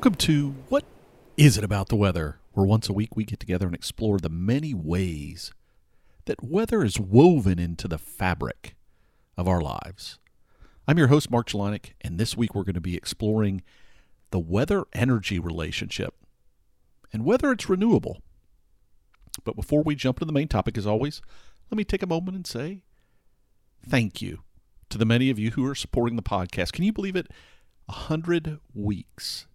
Welcome to What Is It About the Weather? Where once a week we get together and explore the many ways that weather is woven into the fabric of our lives. I'm your host, Mark Jelinek, and this week we're going to be exploring the weather energy relationship and whether it's renewable. But before we jump into the main topic, as always, let me take a moment and say thank you to the many of you who are supporting the podcast. Can you believe it? A hundred weeks.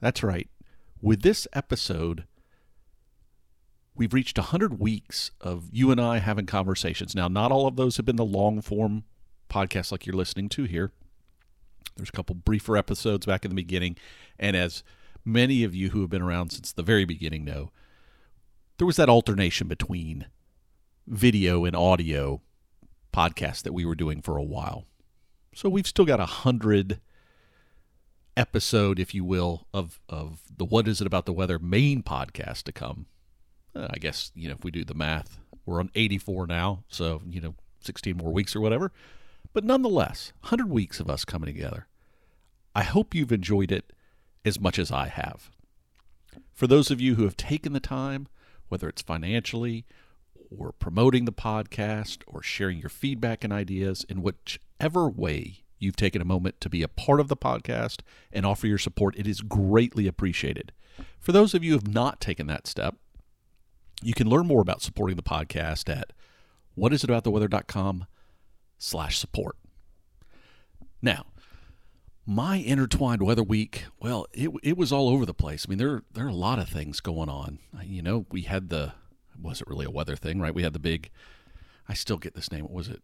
That's right. With this episode, we've reached 100 weeks of you and I having conversations. Now, not all of those have been the long form podcasts like you're listening to here. There's a couple briefer episodes back in the beginning. And as many of you who have been around since the very beginning know, there was that alternation between video and audio podcasts that we were doing for a while. So we've still got a hundred episode, if you will, of of the What Is It About the Weather main podcast to come. Uh, I guess, you know, if we do the math, we're on 84 now, so, you know, 16 more weeks or whatever. But nonetheless, 100 weeks of us coming together. I hope you've enjoyed it as much as I have. For those of you who have taken the time, whether it's financially or promoting the podcast or sharing your feedback and ideas in whichever way you've taken a moment to be a part of the podcast and offer your support, it is greatly appreciated. For those of you who have not taken that step, you can learn more about supporting the podcast at whatisitabouttheweather.com slash support. Now, my intertwined weather week, well, it, it was all over the place. I mean, there, there are a lot of things going on. You know, we had the, wasn't really a weather thing, right? We had the big, I still get this name. What was it?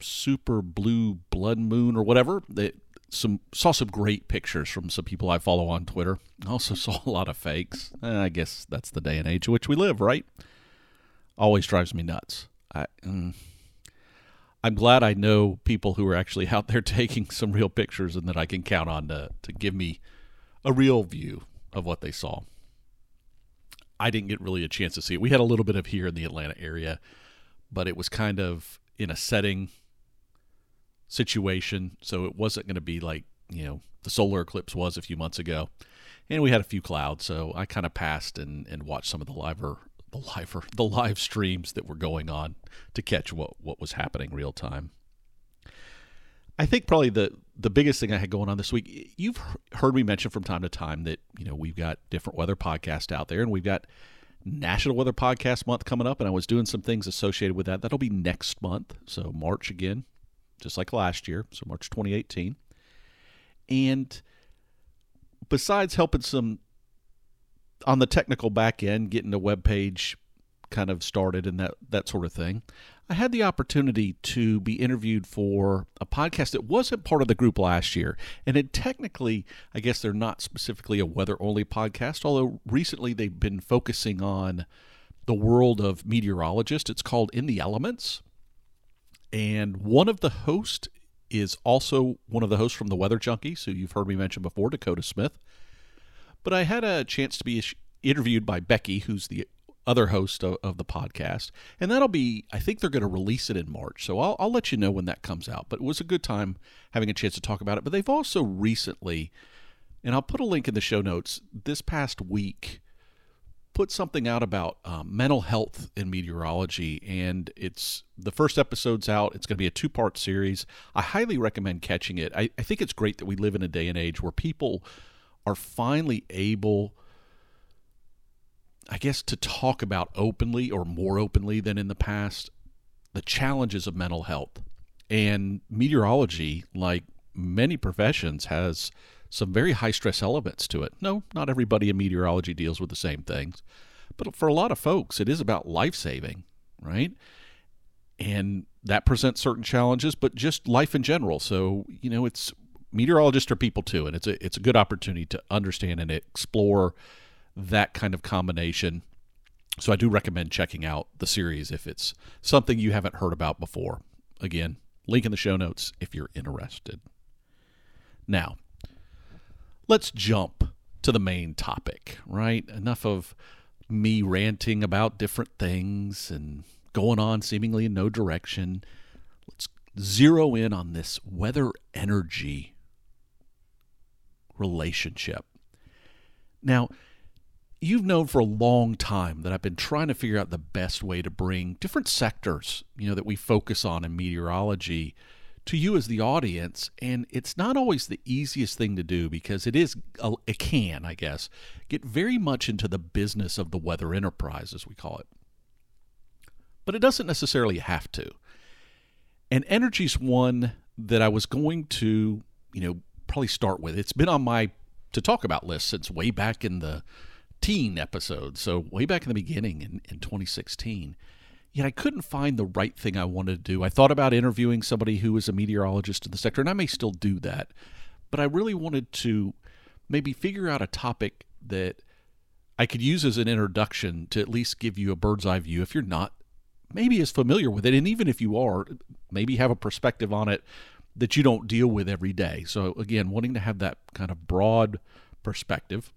Super blue blood moon or whatever. That some saw some great pictures from some people I follow on Twitter. Also saw a lot of fakes. Eh, I guess that's the day and age in which we live, right? Always drives me nuts. I, mm, I'm glad I know people who are actually out there taking some real pictures and that I can count on to, to give me a real view of what they saw. I didn't get really a chance to see it. We had a little bit of here in the Atlanta area, but it was kind of in a setting situation, so it wasn't going to be like, you know, the solar eclipse was a few months ago. And we had a few clouds, so I kind of passed and, and watched some of the liver the liver the live streams that were going on to catch what what was happening real time. I think probably the the biggest thing I had going on this week. You've heard me mention from time to time that you know we've got different weather podcasts out there, and we've got National Weather Podcast Month coming up, and I was doing some things associated with that. That'll be next month, so March again, just like last year, so March 2018. And besides helping some on the technical back end, getting the web page kind of started and that that sort of thing. I had the opportunity to be interviewed for a podcast that wasn't part of the group last year. And it technically, I guess they're not specifically a weather only podcast, although recently they've been focusing on the world of meteorologists. It's called In the Elements. And one of the hosts is also one of the hosts from the Weather Junkies, who you've heard me mention before, Dakota Smith. But I had a chance to be interviewed by Becky, who's the other host of, of, the podcast. And that'll be, I think they're going to release it in March. So I'll, I'll let you know when that comes out. But it was a good time having a chance to talk about it. But they've also recently, and I'll put a link in the show notes, this past week, put something out about um, mental health in meteorology. And it's the first episode's out. It's going to be a two part series. I highly recommend catching it. I, I think it's great that we live in a day and age where people are finally able I guess, to talk about openly or more openly than in the past the challenges of mental health. And meteorology, like many professions, has some very high stress elements to it. No, not everybody in meteorology deals with the same things, but for a lot of folks, it is about life saving, right? And that presents certain challenges, but just life in general. So, you know, it's meteorologists are people too, and it's a it's a good opportunity to understand and explore that kind of combination. So I do recommend checking out the series if it's something you haven't heard about before. Again, link in the show notes if you're interested. Now, let's jump to the main topic, right? Enough of me ranting about different things and going on seemingly in no direction. Let's zero in on this weather energy relationship. Now, you've known for a long time that I've been trying to figure out the best way to bring different sectors, you know, that we focus on in meteorology to you as the audience and it's not always the easiest thing to do because it is it can i guess. Get very much into the business of the weather enterprise as we call it. But it doesn't necessarily have to. And energy's one that i was going to you know probably start with. It's been on my to talk about list since way back in the teen episode so way back in the beginning in, in 2016 yet I couldn't find the right thing I wanted to do. I thought about interviewing somebody who was a meteorologist in the sector, and I may still do that. But I really wanted to maybe figure out a topic that I could use as an introduction to at least give you a bird's eye view if you're not maybe as familiar with it. And even if you are, maybe have a perspective on it that you don't deal with every day. So, again, wanting to have that kind of broad perspective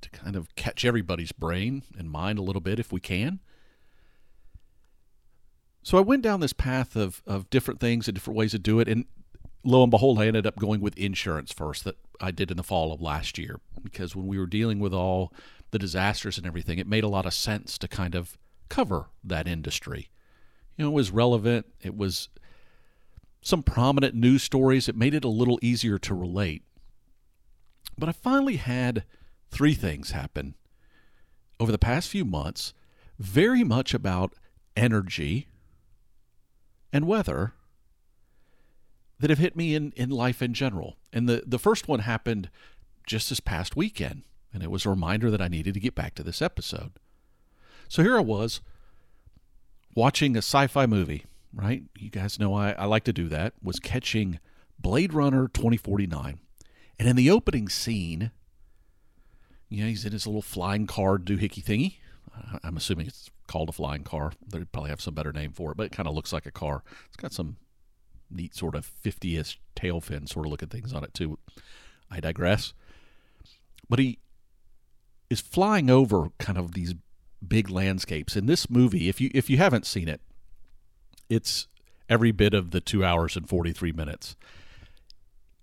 to kind of catch everybody's brain and mind a little bit if we can. So I went down this path of, of different things and different ways to do it. And lo and behold, I ended up going with insurance first that I did in the fall of last year. Because when we were dealing with all the disasters and everything, it made a lot of sense to kind of cover that industry. You know, it was relevant, it was some prominent news stories, it made it a little easier to relate. But I finally had three things happen over the past few months, very much about energy and weather that have hit me in, in life in general. And the, the first one happened just this past weekend, and it was a reminder that I needed to get back to this episode. So here I was watching a sci fi movie, right? You guys know I, I like to do that, was catching Blade Runner 2049. And in the opening scene, you know, he's in his little flying car doohickey thingy. I'm assuming it's called a flying car. They probably have some better name for it, but it kind of looks like a car. It's got some neat sort of 50ish tail fin sort of looking things on it too. I digress. But he is flying over kind of these big landscapes. In this movie, if you if you haven't seen it, it's every bit of the 2 hours and 43 minutes.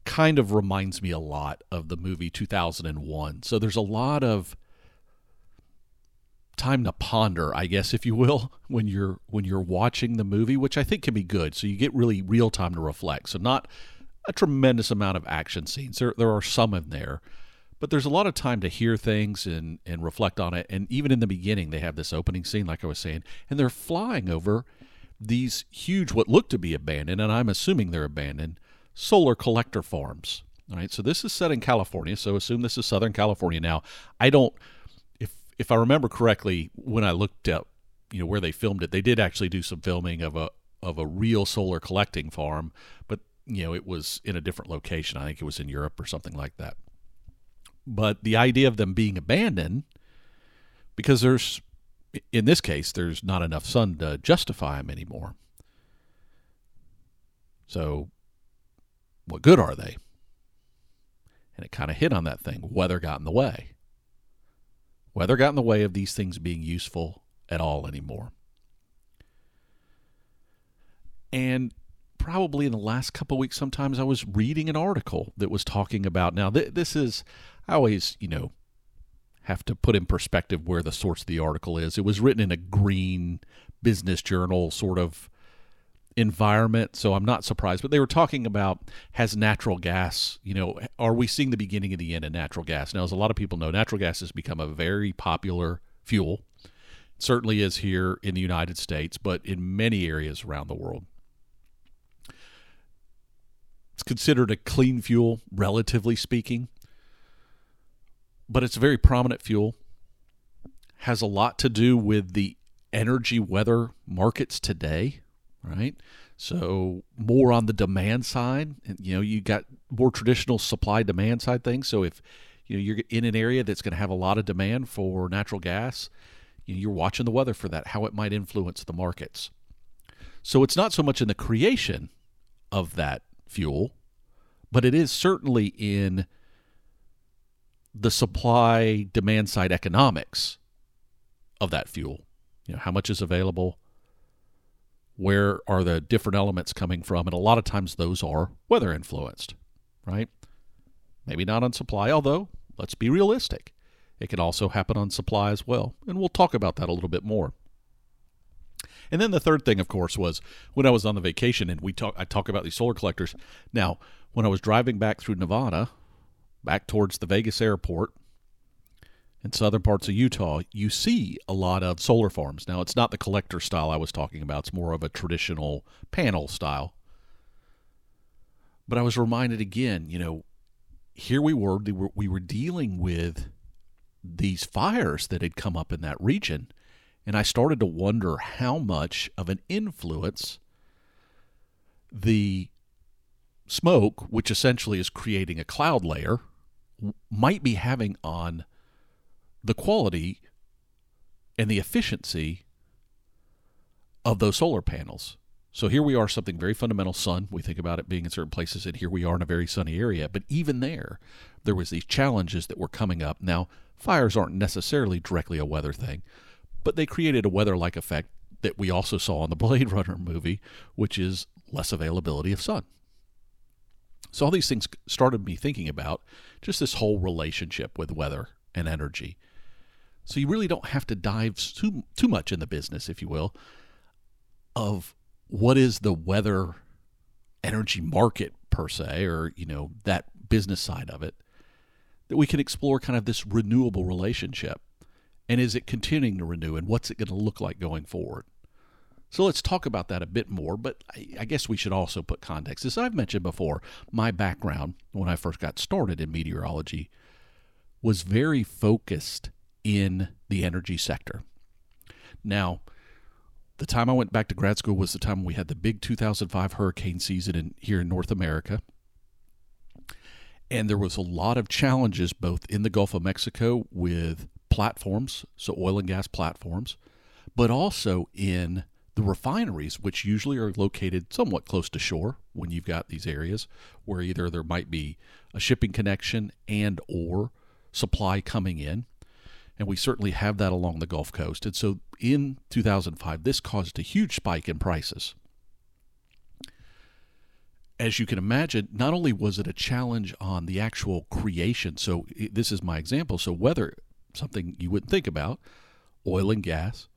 Kind of reminds me a lot of the movie 2001. So there's a lot of time to ponder, I guess, if you will, when you're when you're watching the movie, which I think can be good. So you get really real time to reflect. So not a tremendous amount of action scenes. There there are some in there, but there's a lot of time to hear things and and reflect on it. And even in the beginning, they have this opening scene, like I was saying, and they're flying over these huge, what look to be abandoned, and I'm assuming they're abandoned, solar collector farms. All right, so this is set in California. So assume this is Southern California. Now, I don't if I remember correctly, when I looked up, you know, where they filmed it, they did actually do some filming of a of a real solar collecting farm, but you know, it was in a different location. I think it was in Europe or something like that. But the idea of them being abandoned, because there's, in this case, there's not enough sun to justify them anymore. So, what good are they? And it kind of hit on that thing. Weather got in the way. Weather got in the way of these things being useful at all anymore. And probably in the last couple weeks, sometimes I was reading an article that was talking about. Now, th- this is, I always, you know, have to put in perspective where the source of the article is. It was written in a green business journal sort of environment, so I'm not surprised. But they were talking about has natural gas, you know, are we seeing the beginning of the end of natural gas? Now, as a lot of people know, natural gas has become a very popular fuel. It certainly is here in the United States, but in many areas around the world. It's considered a clean fuel, relatively speaking, but it's a very prominent fuel. Has a lot to do with the energy weather markets today right? So more on the demand side, you know, you got more traditional supply demand side things. So if you know you're in an area that's going to have a lot of demand for natural gas, you're watching the weather for that, how it might influence the markets. So it's not so much in the creation of that fuel, but it is certainly in the supply demand side economics of that fuel. You know, how much is available, where are the different elements coming from? And a lot of times those are weather influenced, right? Maybe not on supply, although let's be realistic. It can also happen on supply as well. And we'll talk about that a little bit more. And then the third thing, of course, was when I was on the vacation and we talk I talk about these solar collectors. Now, when I was driving back through Nevada, back towards the Vegas airport, in southern parts of Utah, you see a lot of solar farms. Now, it's not the collector style I was talking about, it's more of a traditional panel style. But I was reminded again, you know, here we were, we were dealing with these fires that had come up in that region. And I started to wonder how much of an influence the smoke, which essentially is creating a cloud layer, might be having on the quality and the efficiency of those solar panels. So here we are, something very fundamental, sun. We think about it being in certain places, and here we are in a very sunny area. But even there, there was these challenges that were coming up. Now, fires aren't necessarily directly a weather thing, but they created a weather-like effect that we also saw on the Blade Runner movie, which is less availability of sun. So all these things started me thinking about just this whole relationship with weather and energy. So you really don't have to dive too too much in the business, if you will, of what is the weather energy market per se, or you know that business side of it. That we can explore kind of this renewable relationship, and is it continuing to renew, and what's it going to look like going forward. So let's talk about that a bit more, but I, I, guess we should also put context. As I've mentioned before, my background when I first got started in meteorology was very focused in the energy sector. Now, the time I went back to grad school was the time we had the big 2005 hurricane season in, here in North America. And there was a lot of challenges both in the Gulf of Mexico with platforms, so oil and gas platforms, but also in the refineries, which usually are located somewhat close to shore when you've got these areas where either there might be a shipping connection and or supply coming in and we certainly have that along the Gulf Coast. And so in 2005, this caused a huge spike in prices. As you can imagine, not only was it a challenge on the actual creation, so this is my example. So, weather, something you wouldn't think about, oil and gas,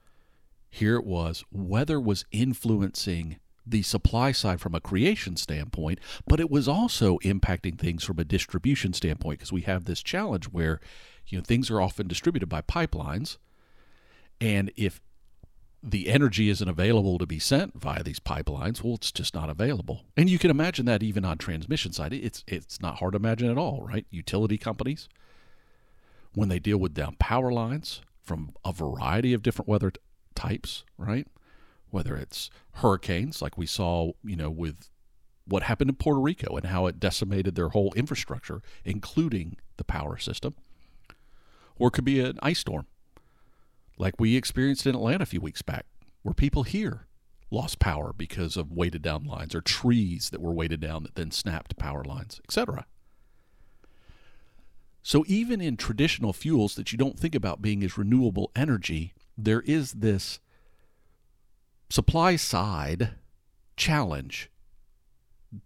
here it was, weather was influencing the supply side from a creation standpoint, but it was also impacting things from a distribution standpoint because we have this challenge where you know things are often distributed by pipelines. And if the energy isn't available to be sent via these pipelines well it's just not available. And you can imagine that even on transmission side. It's it's not hard to imagine at all right? Utility companies when they deal with down power lines from a variety of different weather t- types right? Whether it's hurricanes like we saw you know with what happened in Puerto Rico and how it decimated their whole infrastructure including the power system or it could be an ice storm, like we experienced in Atlanta a few weeks back, where people here lost power because of weighted down lines or trees that were weighted down that then snapped power lines, etc. So even in traditional fuels that you don't think about being as renewable energy, there is this supply side challenge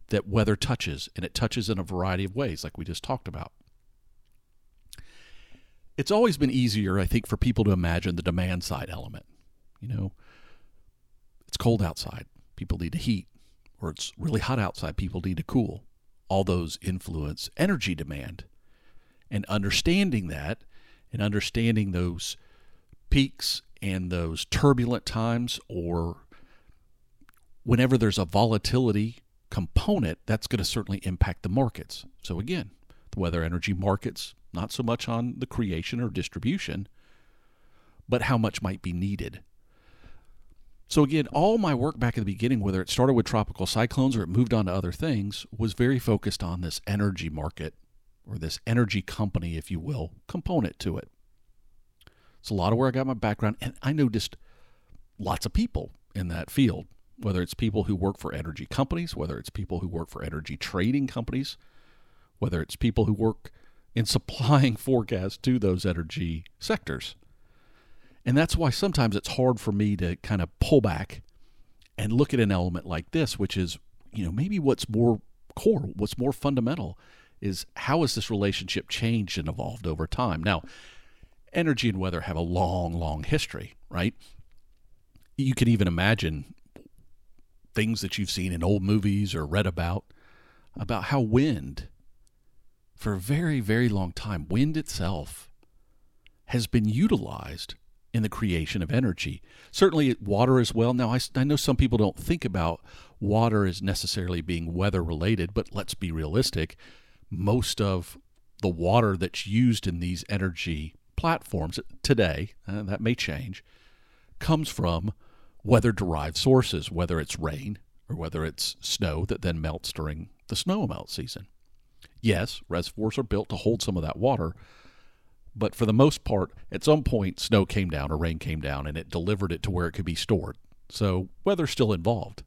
that weather touches, and it touches in a variety of ways, like we just talked about it's always been easier, I think, for people to imagine the demand side element. You know, it's cold outside, people need to heat, or it's really hot outside, people need to cool. All those influence energy demand. And understanding that and understanding those peaks and those turbulent times, or whenever there's a volatility component, that's going to certainly impact the markets. So, again, the weather energy markets not so much on the creation or distribution, but how much might be needed. So, again, all my work back at the beginning, whether it started with tropical cyclones or it moved on to other things, was very focused on this energy market or this energy company, if you will, component to it. It's a lot of where I got my background, and I noticed lots of people in that field, whether it's people who work for energy companies, whether it's people who work for energy trading companies, whether it's people who work in supplying forecasts to those energy sectors. And that's why sometimes it's hard for me to kind of pull back and look at an element like this, which is, you know, maybe what's more core, what's more fundamental is how has this relationship changed and evolved over time? Now, energy and weather have a long, long history, right? You can even imagine things that you've seen in old movies or read about about how wind for a very, very long time, wind itself has been utilized in the creation of energy. Certainly, water as well. Now, I, I know some people don't think about water as necessarily being weather related, but let's be realistic. Most of the water that's used in these energy platforms today, uh, that may change, comes from weather derived sources, whether it's rain or whether it's snow that then melts during the snow melt season. Yes, reservoirs are built to hold some of that water, but for the most part, at some point, snow came down or rain came down and it delivered it to where it could be stored. So weather's still involved.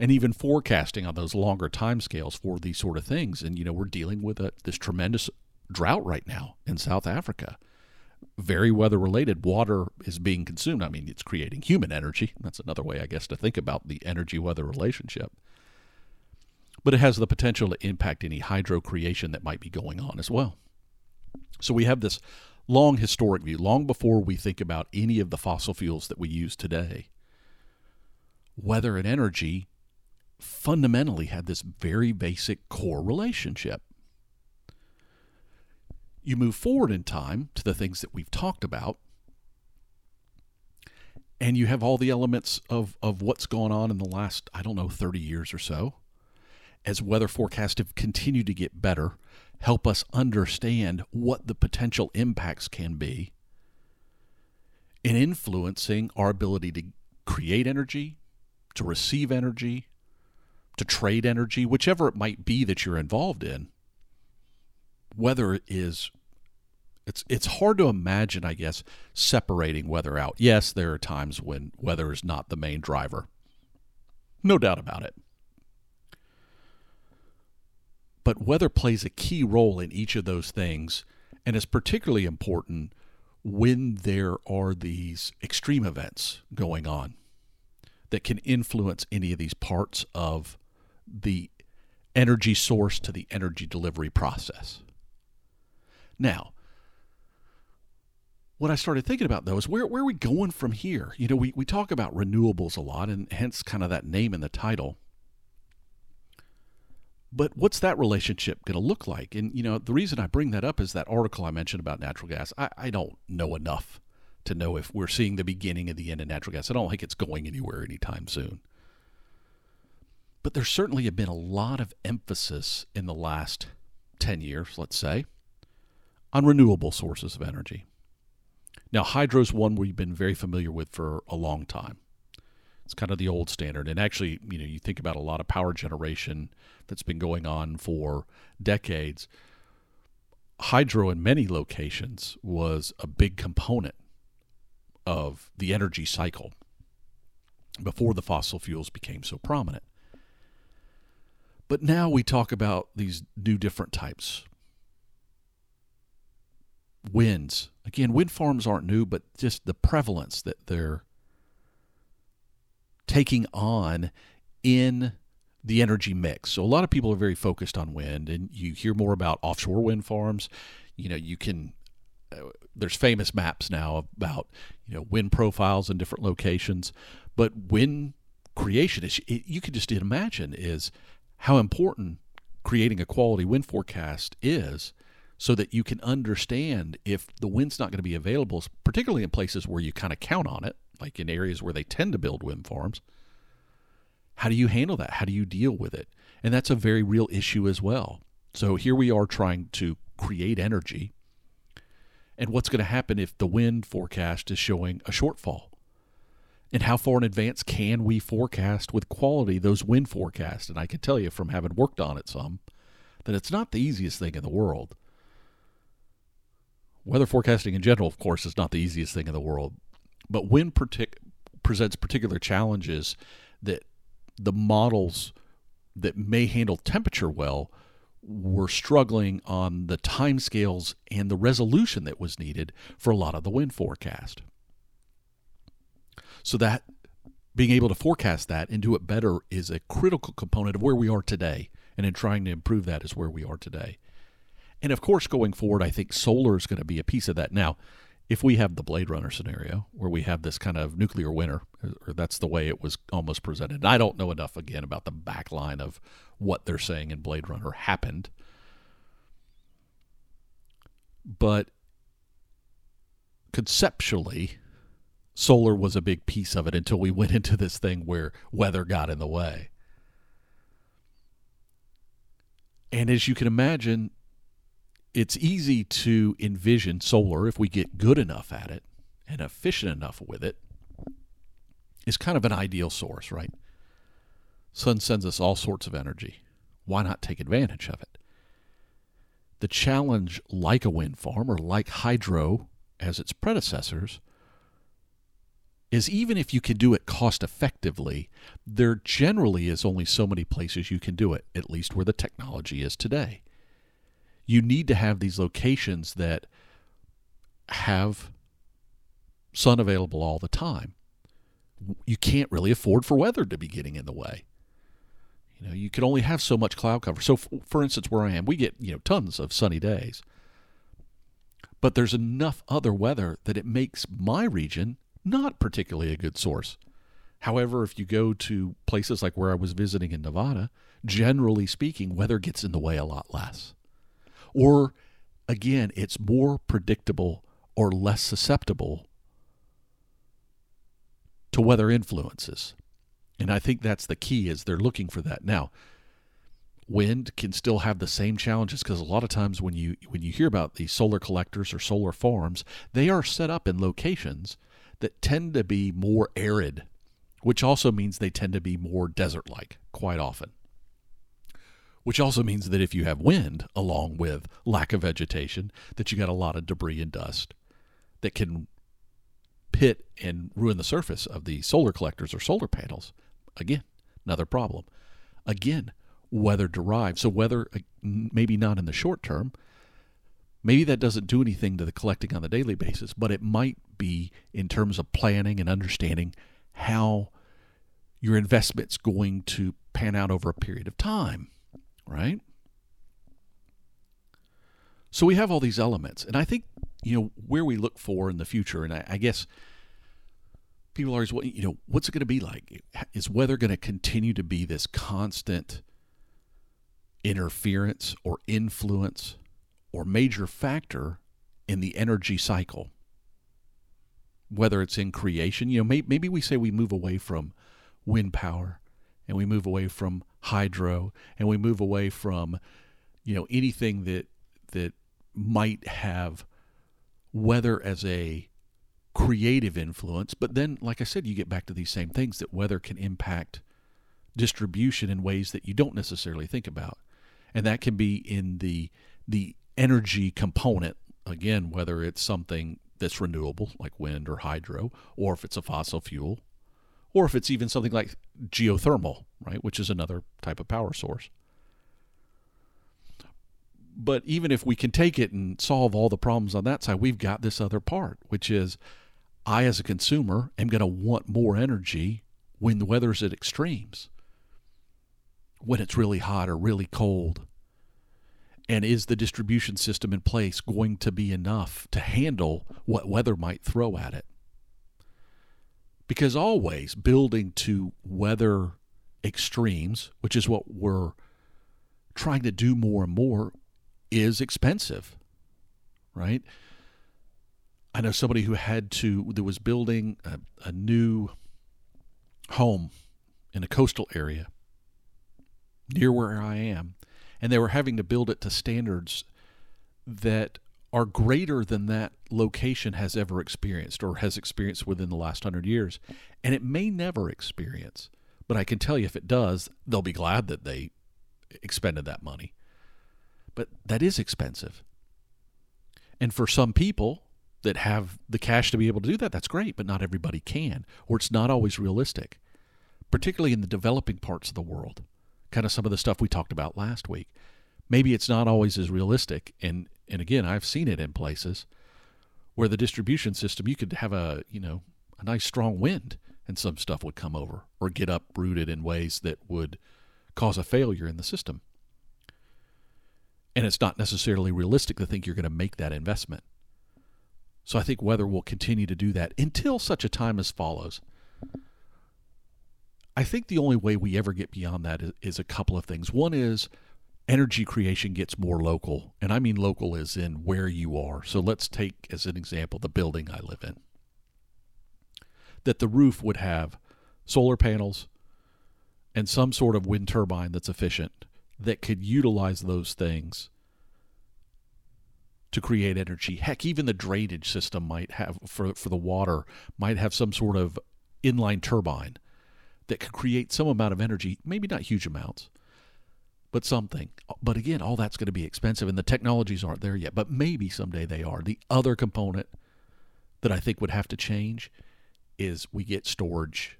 And even forecasting on those longer time scales for these sort of things. And, you know, we're dealing with a, this tremendous drought right now in South Africa. Very weather related. Water is being consumed. I mean, it's creating human energy. That's another way, I guess, to think about the energy weather relationship but it has the potential to impact any hydro creation that might be going on as well. So we have this long historic view, long before we think about any of the fossil fuels that we use today. Weather and energy fundamentally had this very basic core relationship. You move forward in time to the things that we've talked about, and you have all the elements of, of what's gone on in the last, I don't know, 30 years or so as weather forecasts have continued to get better, help us understand what the potential impacts can be in influencing our ability to create energy, to receive energy, to trade energy, whichever it might be that you're involved in. Weather is it's it's hard to imagine, I guess, separating weather out. Yes, there are times when weather is not the main driver. No doubt about it but weather plays a key role in each of those things and is particularly important when there are these extreme events going on that can influence any of these parts of the energy source to the energy delivery process. Now, what I started thinking about though is where, where are we going from here? You know, we, we talk about renewables a lot, and hence kind of that name in the title. But what's that relationship going to look like? And, you know, the reason I bring that up is that article I mentioned about natural gas. I, I don't know enough to know if we're seeing the beginning of the end of natural gas. I don't think it's going anywhere anytime soon. But there certainly have been a lot of emphasis in the last 10 years, let's say, on renewable sources of energy. Now, hydro's one we've been very familiar with for a long time. It's kind of the old standard. And actually, you know, you think about a lot of power generation that's been going on for decades. Hydro in many locations was a big component of the energy cycle before the fossil fuels became so prominent. But now we talk about these new different types. Winds. Again, wind farms aren't new, but just the prevalence that they're taking on in the energy mix. So a lot of people are very focused on wind, and you hear more about offshore wind farms. You know, you can. Uh, there's famous maps now about you know wind profiles in different locations, but wind creation is it, you can just imagine is how important creating a quality wind forecast is so that you can understand if the wind's not going to be available, particularly in places where you kind of count on it, like in areas where they tend to build wind farms. How do you handle that? How do you deal with it? And that's a very real issue as well. So here we are trying to create energy. And what's going to happen if the wind forecast is showing a shortfall? And how far in advance can we forecast with quality those wind forecasts? And I can tell you from having worked on it some that it's not the easiest thing in the world. Weather forecasting in general, of course, is not the easiest thing in the world, but wind partic- presents particular challenges that the models that may handle temperature well were struggling on the timescales and the resolution that was needed for a lot of the wind forecast. So that being able to forecast that and do it better is a critical component of where we are today. And in trying to improve that is where we are today. And of course, going forward, I think solar is going to be a piece of that. Now, if we have the Blade Runner scenario where we have this kind of nuclear winter, uh, or that's the way it was almost presented. And I don't know enough again about the backline of what they're saying in Blade Runner happened. But conceptually, solar was a big piece of it until we went into this thing where weather got in the way. And as you can imagine, it's easy to envision solar if we get good enough at it and efficient enough with it. is kind of an ideal source, right? Sun sends us all sorts of energy. Why not take advantage of it? The challenge, like a wind farm or like hydro as its predecessors, is even if you can do it cost effectively, there generally is only so many places you can do it, at least where the technology is today. You need to have these locations that have sun available all the time. You can't really afford for weather to be getting in the way. You know, you can only have so much cloud cover. So, for instance, where I am, we get you know tons of sunny days, but there's enough other weather that it makes my region not particularly a good source. However, if you go to places like where I was visiting in Nevada, generally speaking, weather gets in the way a lot less. Or again, it's more predictable or less susceptible to weather influences. And I think that's the key is they're looking for that. Now, wind can still have the same challenges because a lot of times when you when you hear about these solar collectors or solar farms, they are set up in locations that tend to be more arid, which also means they tend to be more desert like quite often. Which also means that if you have wind along with lack of vegetation, that you got a lot of debris and dust that can pit and ruin the surface of the solar collectors or solar panels. Again, another problem. Again, weather derived. So, weather, uh, maybe not in the short term, maybe that doesn't do anything to the collecting on the daily basis, but it might be in terms of planning and understanding how your investment's going to pan out over a period of time, right? So we have all these elements, and I think you know where we look for in the future, and I, I guess people are always, you know, what's it going to be like? Is weather going to continue to be this constant interference or influence or major factor in the energy cycle? Whether it's in creation, you know, may, maybe we say we move away from wind power and we move away from hydro and we move away from, you know, anything that that might have weather as a creative influence. But then, like I said, you get back to these same things that weather can impact distribution in ways that you don't necessarily think about. And that can be in the the energy component again whether it's something that's renewable like wind or hydro or if it's a fossil fuel or if it's even something like geothermal right which is another type of power source but even if we can take it and solve all the problems on that side we've got this other part which is I, as a consumer, am going to want more energy when the weather's at extremes, when it's really hot or really cold. And is the distribution system in place going to be enough to handle what weather might throw at it? Because always building to weather extremes, which is what we're trying to do more and more, is expensive, right? I know somebody who had to that was building a, a new home in a coastal area near where I am, and they were having to build it to standards that are greater than that location has ever experienced or has experienced within the last hundred years. And it may never experience, but I can tell you if it does, they'll be glad that they expended that money. But that is expensive. And for some people, that have the cash to be able to do that, that's great, but not everybody can, or it's not always realistic, particularly in the developing parts of the world. Kind of some of the stuff we talked about last week. Maybe it's not always as realistic, and and again, I've seen it in places where the distribution system you could have a you know a nice strong wind, and some stuff would come over or get uprooted in ways that would cause a failure in the system. And it's not necessarily realistic to think you're going to make that investment. So I think weather will continue to do that until such a time as follows. I think the only way we ever get beyond that is, is, a couple of things. One is energy creation gets more local, and I mean local is in where you are. So let's take as an example the building I live in. That the roof would have solar panels and some sort of wind turbine that's efficient that could utilize those things to create energy. Heck, even the drainage system might have for for the water might have some sort of inline turbine that could create some amount of energy, maybe not huge amounts, but something. But again, all that's going to be expensive and the technologies aren't there yet, but maybe someday they are. The other component that I think would have to change is we get storage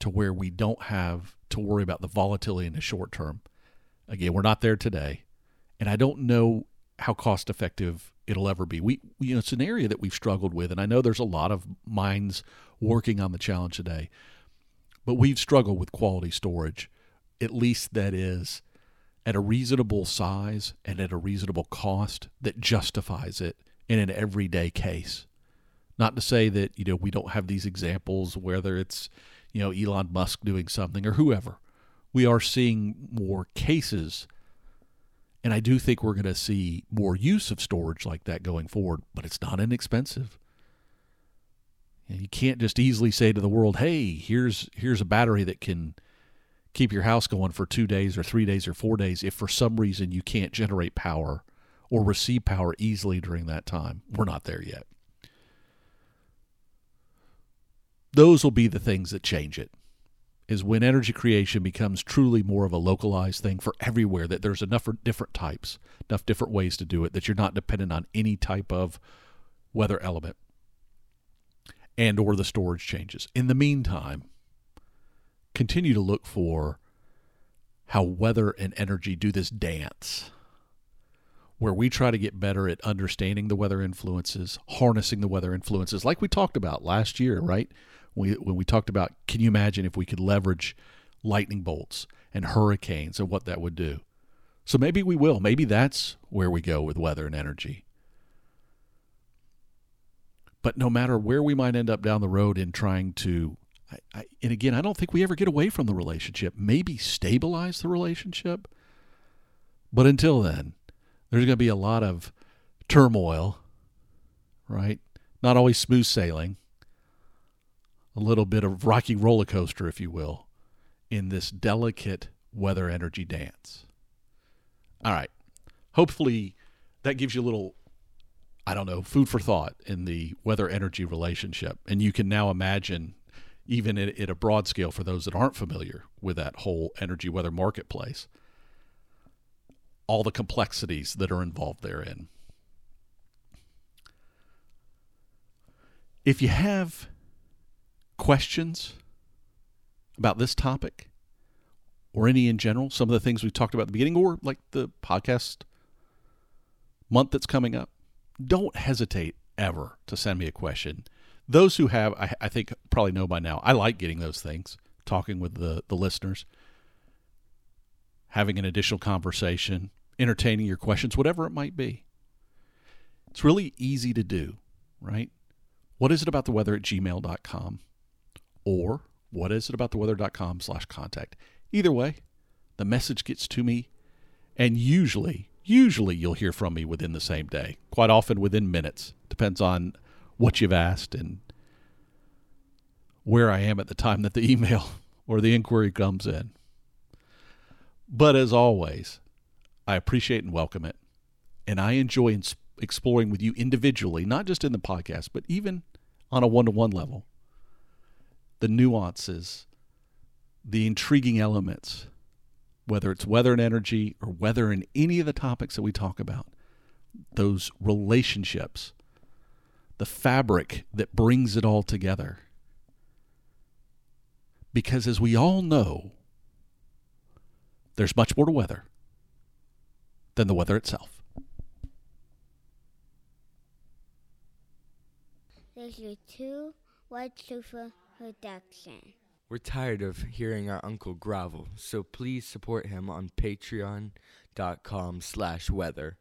to where we don't have to worry about the volatility in the short term. Again, we're not there today. And I don't know how cost effective it'll ever be. We, you know, it's an area that we've struggled with, and I know there's a lot of minds working on the challenge today, but we've struggled with quality storage, at least that is at a reasonable size and at a reasonable cost that justifies it in an everyday case. Not to say that, you know, we don't have these examples, whether it's, you know, Elon Musk doing something or whoever. We are seeing more cases and I do think we're going to see more use of storage like that going forward, but it's not inexpensive. And You can't just easily say to the world, "Hey, here's here's a battery that can keep your house going for 2 days or 3 days or 4 days if for some reason you can't generate power or receive power easily during that time." We're not there yet. Those will be the things that change it is when energy creation becomes truly more of a localized thing for everywhere that there's enough different types enough different ways to do it that you're not dependent on any type of weather element and or the storage changes. In the meantime continue to look for how weather and energy do this dance where we try to get better at understanding the weather influences harnessing the weather influences like we talked about last year right we, when we talked about can you imagine if we could leverage lightning bolts and hurricanes and what that would do. So maybe we will. Maybe that's where we go with weather and energy. But no matter where we might end up down the road in trying to, I, I, and again, I don't think we ever get away from the relationship. Maybe stabilize the relationship. But until then, there's going to be a lot of turmoil, right? Not always smooth sailing a little bit of rocky roller coaster, if you will, in this delicate weather energy dance. All right. Hopefully that gives you a little, I don't know, food for thought in the weather energy relationship. And you can now imagine, even at, at a broad scale for those that aren't familiar with that whole energy weather marketplace, all the complexities that are involved therein. If you have questions about this topic or any in general, some of the things we talked about at the beginning, or like the podcast month that's coming up, don't hesitate ever to send me a question. Those who have, I, I think, probably know by now, I like getting those things, talking with the, the listeners, having an additional conversation, entertaining your questions, whatever it might be. It's really easy to do, right? What is it about the weather at gmail.com? Or what is it about the weather.com slash contact. Either way, the message gets to me, and usually, usually you'll hear from me within the same day, quite often within minutes. Depends on what you've asked and where I am at the time that the email or the inquiry comes in. But as always, I appreciate and welcome it. And I enjoy exploring with you individually, not just in the podcast, but even on a one to one level the nuances, the intriguing elements, whether it's weather and energy or weather in any of the topics that we talk about, those relationships, the fabric that brings it all together. Because as we all know, there's much more to weather than the weather itself. There's your two white sofa production. We're tired of hearing our uncle grovel, so please support him on patreon.com slash weather.